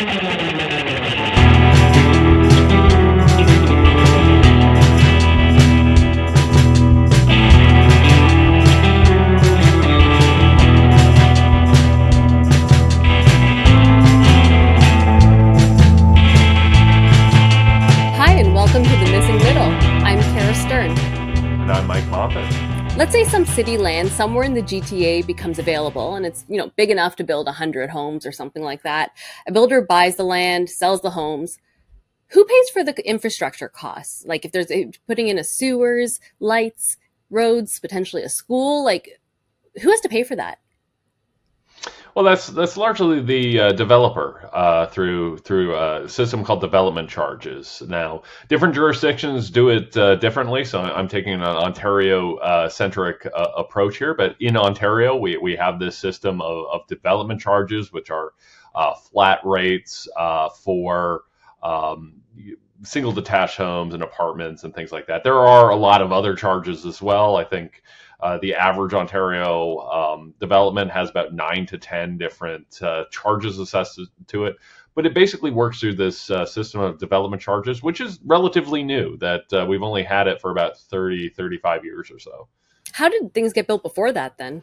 Música city land somewhere in the GTA becomes available and it's, you know, big enough to build 100 homes or something like that. A builder buys the land, sells the homes. Who pays for the infrastructure costs? Like if there's a, putting in a sewers, lights, roads, potentially a school, like who has to pay for that? Well, that's that's largely the uh, developer uh, through through a system called development charges. Now, different jurisdictions do it uh, differently, so I'm taking an Ontario-centric uh, approach here. But in Ontario, we, we have this system of, of development charges, which are uh, flat rates uh, for um, single detached homes and apartments and things like that. There are a lot of other charges as well. I think uh, the average Ontario um, development has about nine to 10 different uh, charges assessed to it. But it basically works through this uh, system of development charges, which is relatively new, that uh, we've only had it for about 30, 35 years or so. How did things get built before that then?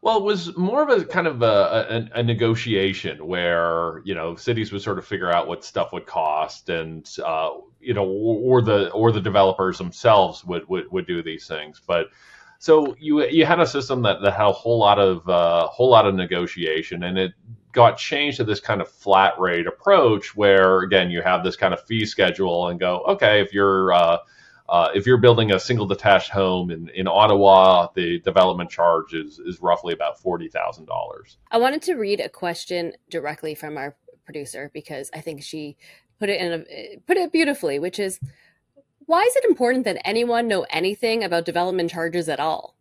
Well, it was more of a kind of a, a, a, negotiation where you know cities would sort of figure out what stuff would cost, and uh, you know, or, or the or the developers themselves would, would would do these things. But so you you had a system that, that had a whole lot of uh, whole lot of negotiation, and it got changed to this kind of flat rate approach, where again you have this kind of fee schedule and go, okay, if you're uh, uh, if you're building a single detached home in, in Ottawa, the development charge is, is roughly about forty thousand dollars. I wanted to read a question directly from our producer because I think she put it in a put it beautifully, which is why is it important that anyone know anything about development charges at all?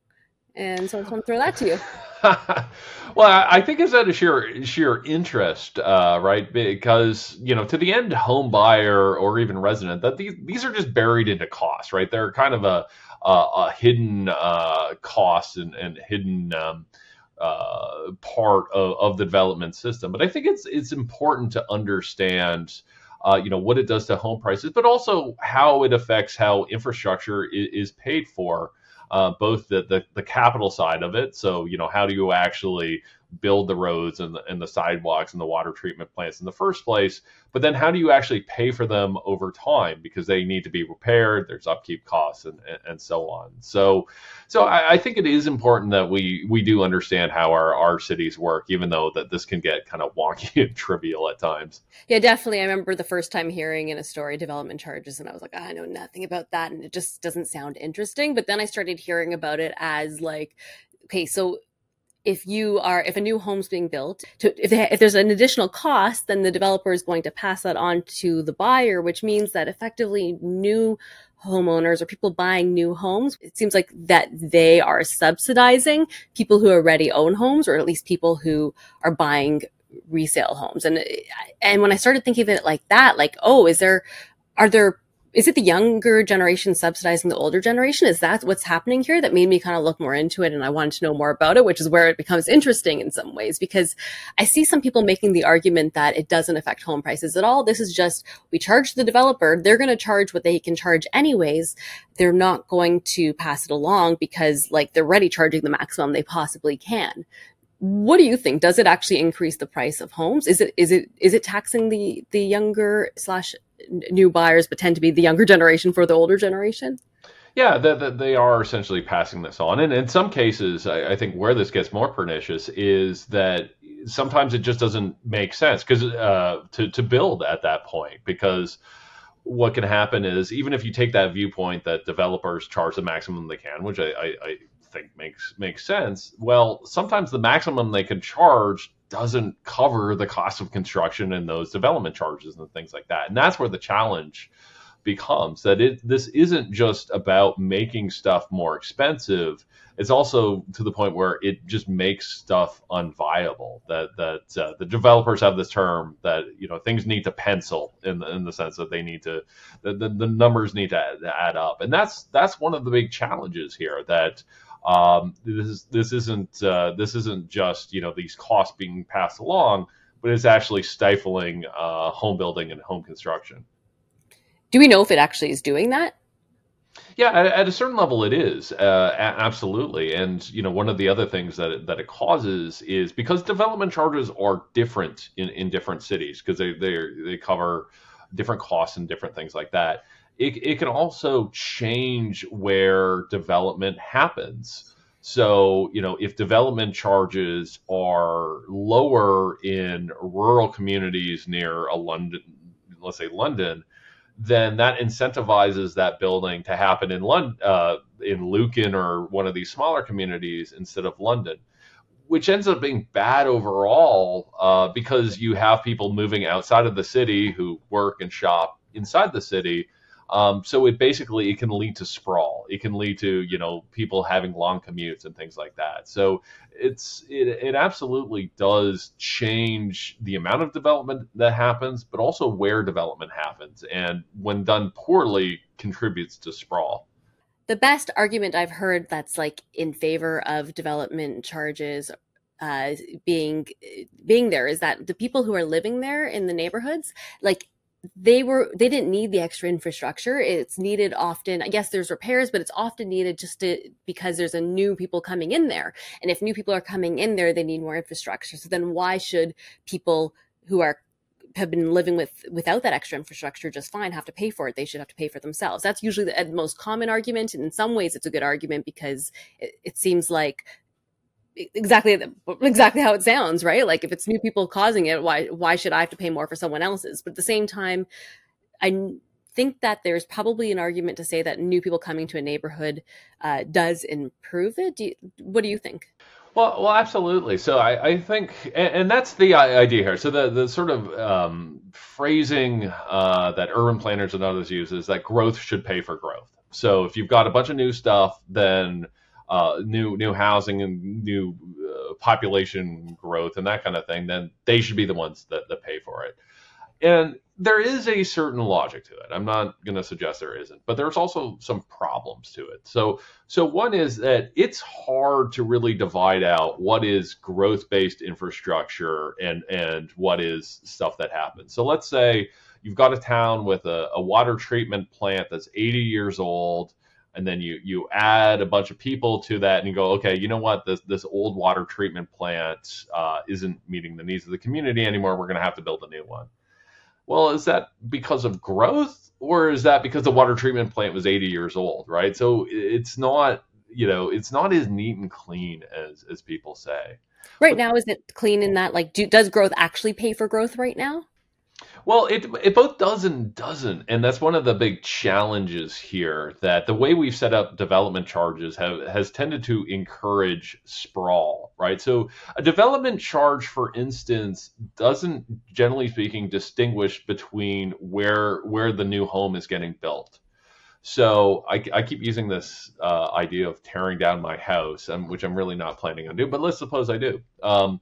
And so I just want to throw that to you. well, I think it's out of sheer sheer interest, uh, right? Because you know, to the end home buyer or even resident, that these these are just buried into costs, right? They're kind of a a, a hidden uh, cost and, and hidden um, uh, part of, of the development system. But I think it's it's important to understand uh, you know what it does to home prices, but also how it affects how infrastructure is, is paid for. Uh, both the, the, the capital side of it. So, you know, how do you actually build the roads and the, and the sidewalks and the water treatment plants in the first place? But then how do you actually pay for them over time because they need to be repaired? There's upkeep costs and, and, and so on. So, so I, I, think it is important that we we do understand how our, our cities work, even though that this can get kind of wonky and trivial at times. Yeah, definitely. I remember the first time hearing in a story development charges, and I was like, ah, I know nothing about that, and it just doesn't sound interesting. But then I started hearing about it as like, okay, so if you are if a new home's being built to, if, they, if there's an additional cost then the developer is going to pass that on to the buyer which means that effectively new homeowners or people buying new homes it seems like that they are subsidizing people who already own homes or at least people who are buying resale homes. And and when i started thinking of it like that like oh is there are there is it the younger generation subsidizing the older generation? Is that what's happening here? That made me kind of look more into it and I wanted to know more about it, which is where it becomes interesting in some ways because I see some people making the argument that it doesn't affect home prices at all. This is just, we charge the developer. They're going to charge what they can charge anyways. They're not going to pass it along because like they're already charging the maximum they possibly can what do you think does it actually increase the price of homes is it is it is it taxing the the younger slash new buyers but tend to be the younger generation for the older generation yeah the, the, they are essentially passing this on and in some cases I, I, think where this gets more pernicious is that sometimes it just doesn't make sense because uh, to, to build at that point because what can happen is even if you take that viewpoint that developers charge the maximum they can which I, I, I think makes makes sense. Well, sometimes the maximum they can charge doesn't cover the cost of construction and those development charges and things like that. And that's where the challenge becomes that it this isn't just about making stuff more expensive. It's also to the point where it just makes stuff unviable. That that uh, the developers have this term that you know things need to pencil in the, in the sense that they need to the, the, the numbers need to add, add up, and that's that's one of the big challenges here that um, this this isn't uh, this isn't just you know these costs being passed along, but but it's actually stifling uh, home building and home construction. Do we know if it actually is doing that? Yeah, at, at, a certain level, it is uh, absolutely. And you know, one of the other things that it, that it causes is because development charges are different in, in different cities because they they they cover different costs and different things like that. It, it can also change where development happens. So, you know, if development charges are lower in rural communities near a London, let's say London, then that incentivizes that building to happen in London, uh, in Lucan or one of these smaller communities instead of London, which ends up being bad overall uh, because you have people moving outside of the city who work and shop inside the city. Um, so it basically it can lead to sprawl. It can lead to you know people having long commutes and things like that. So it's it, it absolutely does change the amount of development that happens, but also where development happens, and when done poorly, contributes to sprawl. The best argument I've heard that's like in favor of development charges uh, being being there is that the people who are living there in the neighborhoods like they were they didn't need the extra infrastructure. It's needed often i guess there's repairs but it's often needed just to because there's a new people coming in there. And if new people are coming in there they need more infrastructure. So then why should people who are have been living with without that extra infrastructure just fine have to pay for it? They should have to pay for themselves. That's usually the, most common argument. And in some ways it's a good argument because it, it seems like exactly exactly how it sounds right like if it's new people causing it why why should i have to pay more for someone else's but at the same time i think that there's probably an argument to say that new people coming to a neighborhood uh, does improve it do you, what do you think well, well, absolutely. So I, I think, and, and, that's the idea here. So the the sort of um, phrasing uh, that urban planners and others use is that growth should pay for growth. So if you've got a bunch of new stuff, then uh, new new housing and new uh, population growth and that kind of thing, then they should be the ones that, that pay for it. And there is a certain logic to it. I'm not going to suggest there isn't, but there's also some problems to it. So, so one is that it's hard to really divide out what is growth-based infrastructure and and what is stuff that happens. So, let's say you've got a town with a, a water treatment plant that's 80 years old and then you you add a bunch of people to that and you go okay you know what? This this old water treatment plant uh, isn't meeting the needs of the community anymore. We're going to have to build a new one. Well is that because of growth or is that because the water treatment plant was 80 years old right? So it's not you know it's not as neat and clean as as people say. Right but, now is it clean in that like do, does growth actually pay for growth right now well, it it both does and doesn't, and that's one of the big challenges here. That the way we've set up development charges have has tended to encourage sprawl, right? So a development charge, for instance, doesn't generally speaking distinguish between where where the new home is getting built. So I, I keep using this uh, idea of tearing down my house, um, which I'm really not planning on doing. But let's suppose I do. Um,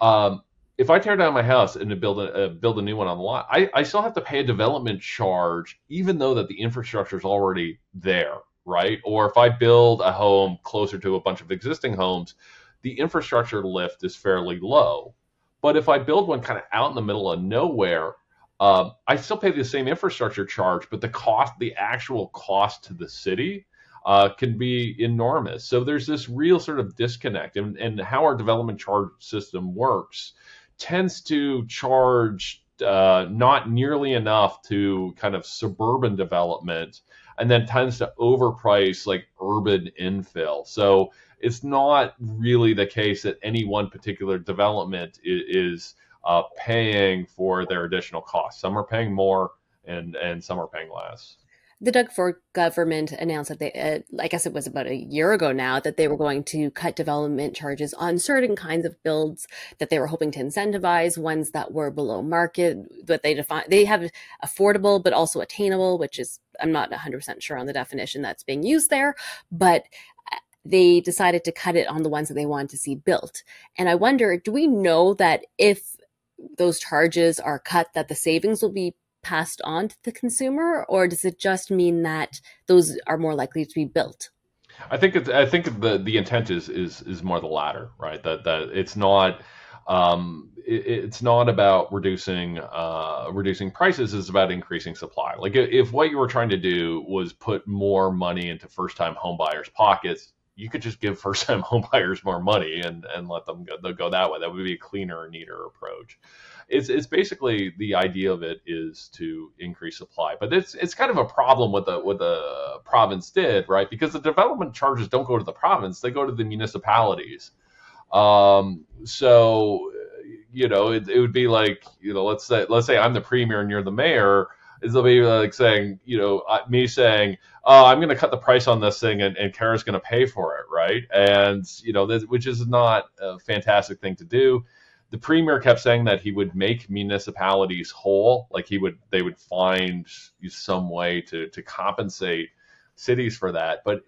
um, if I tear down my house and build a uh, build a new one on the lot, I, I still have to pay a development charge, even though that the infrastructure is already there, right? Or if I build a home closer to a bunch of existing homes, the infrastructure lift is fairly low. But if I build one kind of out in the middle of nowhere, uh, I still pay the same infrastructure charge, but the cost, the actual cost to the city, uh, can be enormous. So there's this real sort of disconnect, and, and how our development charge system works tends to charge uh, not nearly enough to kind of suburban development and then tends to overprice like urban infill. So it's not really the case that any one particular development is, uh, paying for their additional costs. Some are paying more and, and some are paying less the Doug Ford government announced that they, uh, I guess it was about a year ago now, that they were going to cut development charges on certain kinds of builds that they were hoping to incentivize, ones that were below market, but they define, they have affordable, but also attainable, which is, I'm not 100% sure on the definition that's being used there, but uh, they decided to cut it on the ones that they wanted to see built. And I wonder, do we know that if those charges are cut, that the savings will be passed on to the consumer, or does it just mean that those are more likely to be built? I think it's, I think the the intent is is is more the latter, right? That that it's not um, it, it's not about reducing uh, reducing prices. It's about increasing supply. Like if what you were trying to do was put more money into first time homebuyers' pockets, you could just give first time homebuyers more money and and let them go, go that way. That would be a cleaner, neater approach. It's, it's basically the idea of it is to increase supply, but it's it's kind of a problem with the what the province did, right? Because the development charges don't go to the province; they go to the municipalities. Um, so you know, it, it would be like, you know, let's say, let's say I'm the premier and you're the mayor. It'll be like saying, you know, me saying, oh, I'm going to cut the price on this thing and, and Cara's going to pay for it, right? And, you know, this, which is not a fantastic thing to do. The premier kept saying that he would make municipalities whole, like he would, they would find some way to to compensate cities for that. But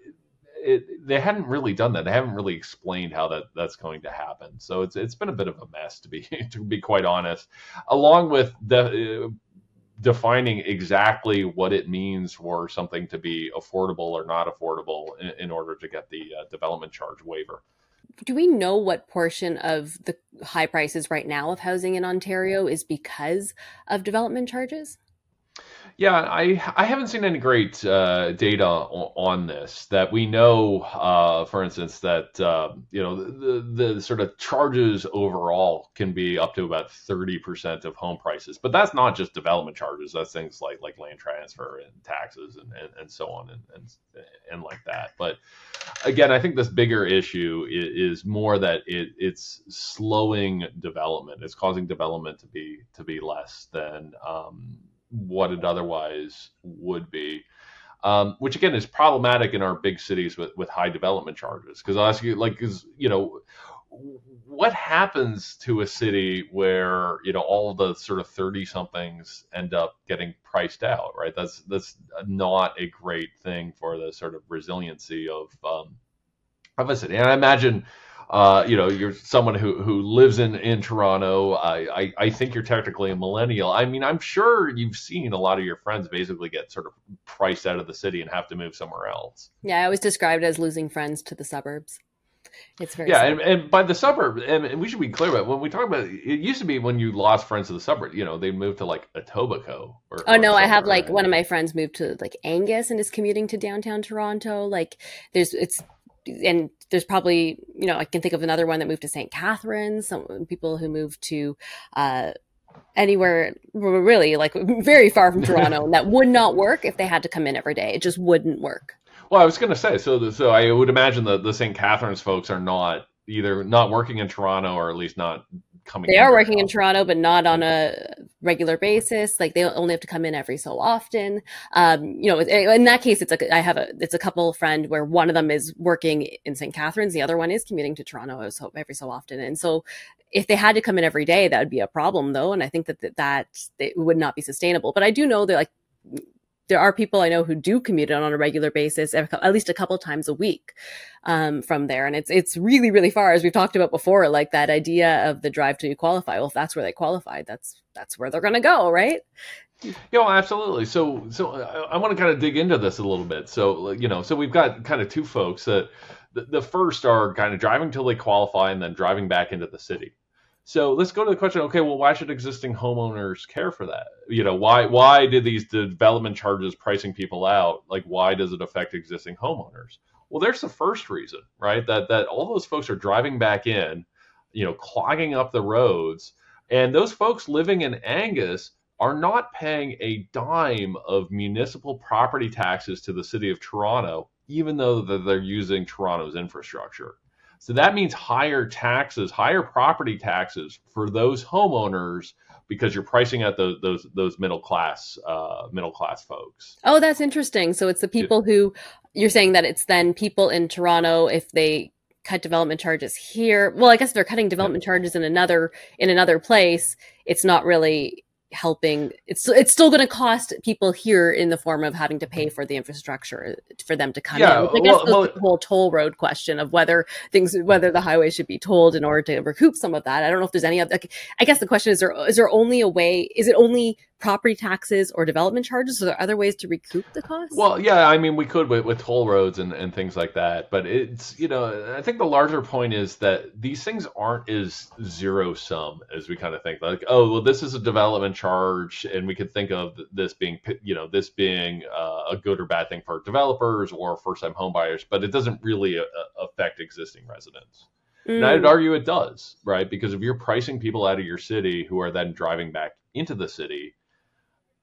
it, they hadn't really done that. They haven't really explained how that that's going to happen. So it's it's been a bit of a mess to be to be quite honest. Along with the uh, defining exactly what it means for something to be affordable or not affordable in, in order to get the uh, development charge waiver. Do we know what portion of the high prices right now of housing in Ontario is because of development charges? Yeah, I I haven't seen any great uh, data on, this. That we know, uh, for instance, that uh, you know the, the, the sort of charges overall can be up to about thirty percent of home prices, but that's not just development charges. That's things like like land transfer and taxes and, and, and so on and, and and like that. But again, I think this bigger issue is, is more that it, it's slowing development. It's causing development to be to be less than um, what it otherwise would be. Um, which again is problematic in our big cities with, with high development charges. Because I'll ask you, like, is you know, what happens to a city where you know all the sort of thirty somethings end up getting priced out, right? That's that's not a great thing for the sort of resiliency of um, of a city. And I imagine uh, you know, you're someone who, who lives in, in Toronto. I, I, I, think you're technically a millennial. I mean, I'm sure you've seen a lot of your friends basically get sort of priced out of the city and have to move somewhere else. Yeah, I always described it as losing friends to the suburbs. It's very yeah, and, and, by the suburb, and, and, we should be clear about when we talk about it, it used to be when you lost friends to the suburb, you know, they moved to like Etobicoke. Or, oh or no, I have like one of my friends moved to like Angus and is commuting to downtown Toronto. Like, there's it's and there's probably you know I can think of another one that moved to St. Catharines. Some people who moved to uh, anywhere really like very far from Toronto, and that would not work if they had to come in every day. It just wouldn't work. Well, I was going to say so. So I would imagine that the St. Catharines folks are not either not working in Toronto or at least not coming. They are working in Toronto, but not on a regular basis. Like they only have to come in every so often. Um, you know, in that case, it's a I have a it's a couple friend where one of them is working in St. Catharines, the other one is commuting to Toronto so, every so often, and so if they had to come in every day, that would be a problem though. And I think that that, that it would not be sustainable. But I do know that like there are people I know who do commute on a regular basis, at least a couple times a week um, from there, and it's it's really really far, as we've talked about before. Like that idea of the drive to qualify. Well, if that's where they qualified, that's that's where they're going to go, right? Know, absolutely. So, so I, I want to kind of dig into this a little bit. So, you know, so we've got kind of two folks that the, the first are kind of driving till they qualify and then driving back into the city. So let's go to the question. Okay, well, why should existing homeowners care for that? You know, why why did these development charges pricing people out? Like, why does it affect existing homeowners? Well, there's the first reason, right? That that all those folks are driving back in, you know, clogging up the roads, and those folks living in Angus are not paying a dime of municipal property taxes to the city of Toronto, even though they're using Toronto's infrastructure. So that means higher taxes, higher property taxes for those homeowners because you're pricing out those those those middle class uh, middle class folks. Oh, that's interesting. So it's the people yeah. who you're saying that it's then people in Toronto if they cut development charges here. Well, I guess they're cutting development yeah. charges in another in another place. It's not really helping it's it's still going to cost people here in the form of having to pay for the infrastructure for them to come yeah, in. I guess well, well, the whole toll road question of whether things whether the highway should be tolled in order to recoup some of that. I don't know if there's any other. I guess the question is: there is there only a way? Is it only property taxes or development charges? Are there other ways to recoup the cost? Well, yeah, I mean, we could with, with toll roads and, and things like that, but it's you know, I think the larger point is that these things aren't as zero sum as we kind of think. Like, oh, well, this is a development charge, and we could think of this being you know this being uh, a good or bad thing for developers or first time homebuyers, but it doesn't really uh, affect existing residents. Mm. And I'd mm. argue it does, right? Because if you're pricing people out of your city who are then driving back into the city,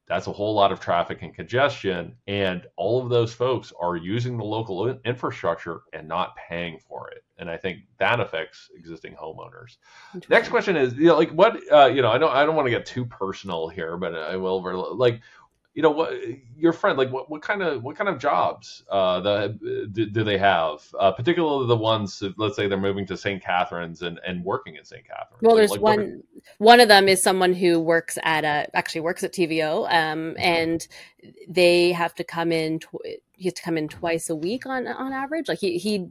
that's a whole lot of traffic and congestion. And all of those folks are using the local infrastructure and not paying for it. And I think that affects existing homeowners. Next question is, you know, like what, uh, you know, I don't, I don't want to get too personal here, but I will. Like, you know what your friend like what, what kind of what kind of jobs uh the, do, do they have uh, particularly the ones let's say they're moving to st catharines and and working in st catharines well there's like, one are... one of them is someone who works at a actually works at tvo um and they have to come in tw- he has to come in twice a week on on average like he he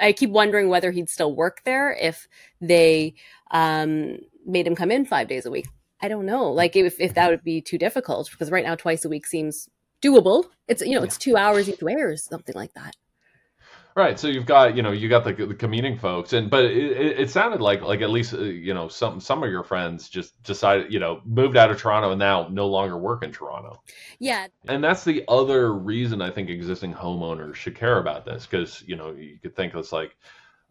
i keep wondering whether he'd still work there if they um made him come in five days a week I don't know, like if, if that would be too difficult because right now twice a week seems doable. It's you know yeah. it's two hours each way or something like that. Right. So you've got you know you got the, the commuting folks, and but it, it sounded like like at least uh, you know some some of your friends just decided you know moved out of Toronto and now no longer work in Toronto. Yeah. And that's the other reason I think existing homeowners should care about this because you know you could think it's like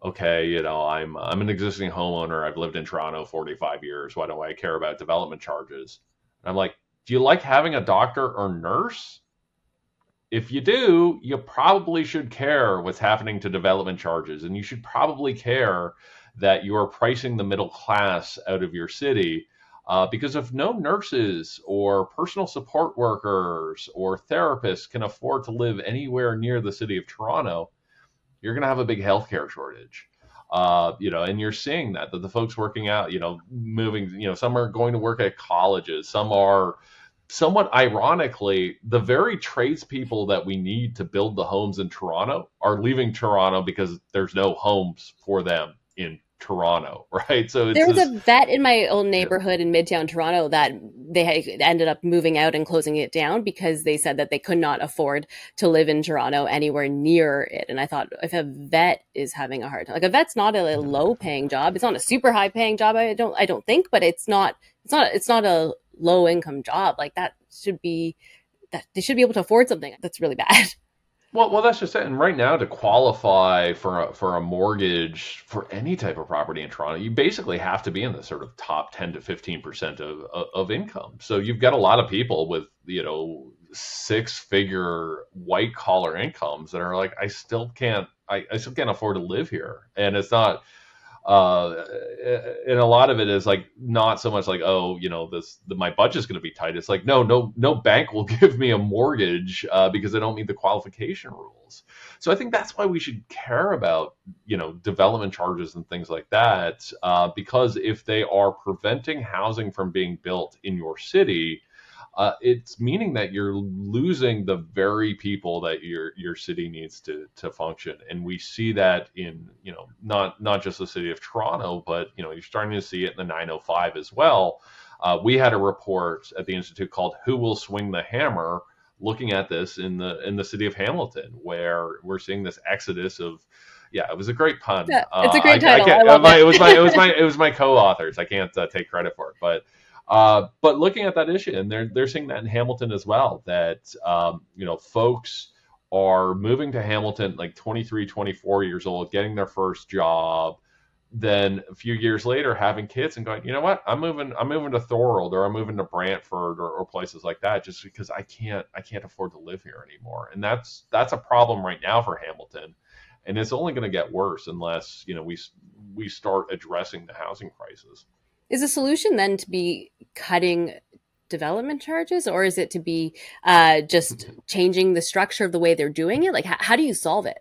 okay, you know, I'm I'm an existing homeowner. I've lived in Toronto 45 years. Why do I care about development charges? And I'm like, do you like having a doctor or nurse? If you do, you probably should care what's happening to development charges, and you should probably care that you are pricing the middle class out of your city. Uh, because if no nurses or personal support workers or therapists can afford to live anywhere near the city of Toronto, you're going to have a big healthcare shortage. Uh, you know, and you're seeing that that the folks working out, you know, moving, you know, some are going to work at colleges, some are somewhat ironically, the very tradespeople that we need to build the homes in Toronto are leaving Toronto because there's no homes for them in Toronto, right? So there was this, a vet in my old neighborhood in Midtown Toronto that they had, ended up moving out and closing it down because they said that they could not afford to live in Toronto anywhere near it. And I thought, if a vet is having a hard time, like a vet's not a low paying job, it's not a super high paying job. I don't, I don't think, but it's not, it's not, it's not a low income job. Like that should be that they should be able to afford something that's really bad. Well, well, that's just it. And right now, to qualify for a, for a mortgage for any type of property in Toronto, you basically have to be in the sort of top ten to fifteen percent of, of of income. So you've got a lot of people with you know six figure white collar incomes that are like, I still can't, I, I still can't afford to live here, and it's not uh, and a lot of it is like not so much like oh you know this the, my budget's going to be tight. It's like no no no bank will give me a mortgage uh, because they don't meet the qualification rules. So i think that's why we should care about you know development charges and things like that uh, because if they are preventing housing from being built in your city uh, it's meaning that you're losing the very people that your your city needs to to function and we see that in you know not not just the city of toronto but you know you're starting to see it in the 905 as well uh, we had a report at the institute called who will swing the hammer looking at this in the in the city of hamilton where we're seeing this exodus of yeah, it was a great pun. It's a great uh, title. I, I, I my, it was my it was my it was my co-authors. I can't uh, take credit for it, but uh, but looking at that issue, and they're they're seeing that in Hamilton as well, that um, you know folks are moving to Hamilton like 23, 24 years old, getting their first job, then a few years later having kids and going, you know what, I'm moving, I'm moving to Thorold or I'm moving to Brantford or, or places like that, just because I can't, I can't afford to live here anymore, and that's that's a problem right now for Hamilton, and it's only going to get worse unless you know we we start addressing the housing crisis. Is the solution then to be cutting development charges, or is it to be uh, just changing the structure of the way they're doing it? Like, how, how do you solve it?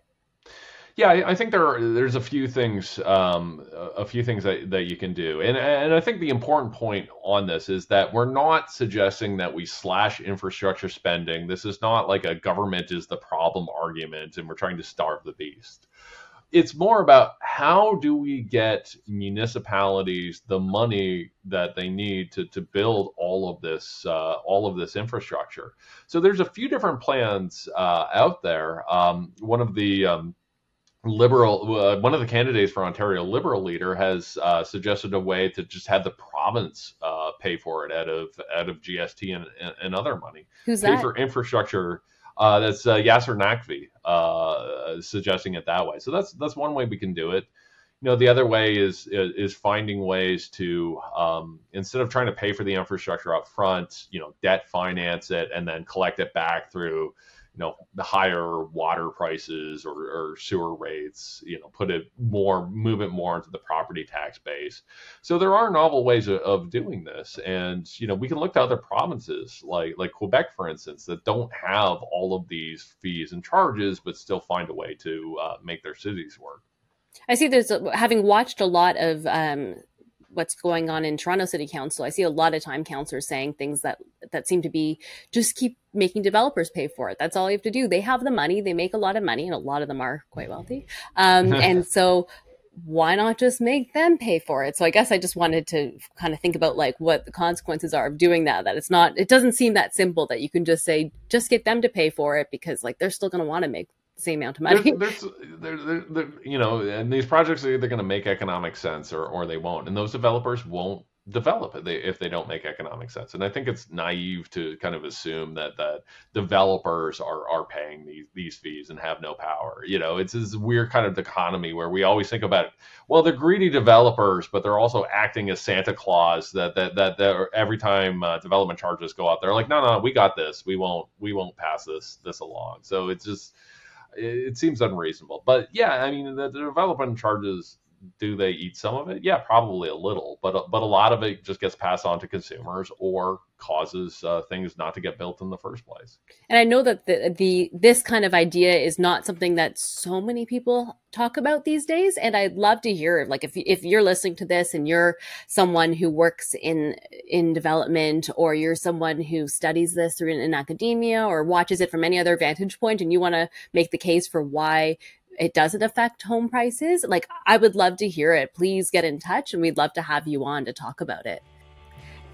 Yeah, I, I think there are, there's a few things um, a few things that, that you can do, and and I think the important point on this is that we're not suggesting that we slash infrastructure spending. This is not like a government is the problem argument, and we're trying to starve the beast it's more about how do we get municipalities the money that they need to, to build all of this uh, all of this infrastructure. So there's a few different plans uh, out there. Um, one of the um, liberal uh, one of the candidates for Ontario Liberal leader has uh, suggested a way to just have the province uh, pay for it out of out of GST and, and, and other money. Who's pay that? for infrastructure uh, that's uh, Yasir Naqvi uh, suggesting it that way. So that's that's one way we can do it. You know, the other way is is, is finding ways to um, instead of trying to pay for the infrastructure up front, you know, debt finance it and then collect it back through you know the higher water prices or, or, sewer rates you know put it more move it more into the property tax base. So there are novel ways of, of, doing this. And you know we can look to other provinces like like quebec for instance that don't have all of these fees and charges but still find a way to uh, make their cities work. I see there's having watched a lot of um, what's going on in Toronto City Council. I see a lot of time councilors saying things that that seem to be just keep making developers pay for it. That's all you have to do. They have the money. They make a lot of money, and a lot of them are quite wealthy. Um, and so why not just make them pay for it? So I guess I just wanted to kind of think about like what the consequences are of doing that. That it's not, it doesn't seem that simple that you can just say, just get them to pay for it because like they're still going to want to make same amount of money. There's, there's, there, there, you know, and these projects are either going to make economic sense or, or they won't. And those developers won't develop if they, if they don't make economic sense. And I think it's naive to kind of assume that that developers are are paying these these fees and have no power. You know, it's this weird kind of dichotomy where we always think about, well, they're greedy developers, but they're also acting as Santa Claus. That that that, that every time uh, development charges go up, they're like, no, no, we got this. We won't we won't pass this this along. So it's just it, seems unreasonable. But yeah, I mean, the, the development charges do they eat some of it? Yeah, probably a little, but but a lot of it just gets passed on to consumers or causes uh, things not to get built in the first place. And I know that the the this kind of idea is not something that so many people talk about these days. And I'd love to hear, like, if if you're listening to this and you're someone who works in in development, or you're someone who studies this through in, in academia, or watches it from any other vantage point, and you want to make the case for why it doesn't affect home prices, like I would love to hear it. Please get in touch and we'd love to have you on to talk about it.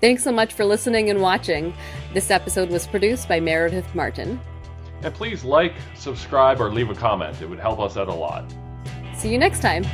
Thanks so much for listening and watching. This episode was produced by Meredith Martin. And please like, subscribe, or leave a comment. It would help us out a lot. See you next time.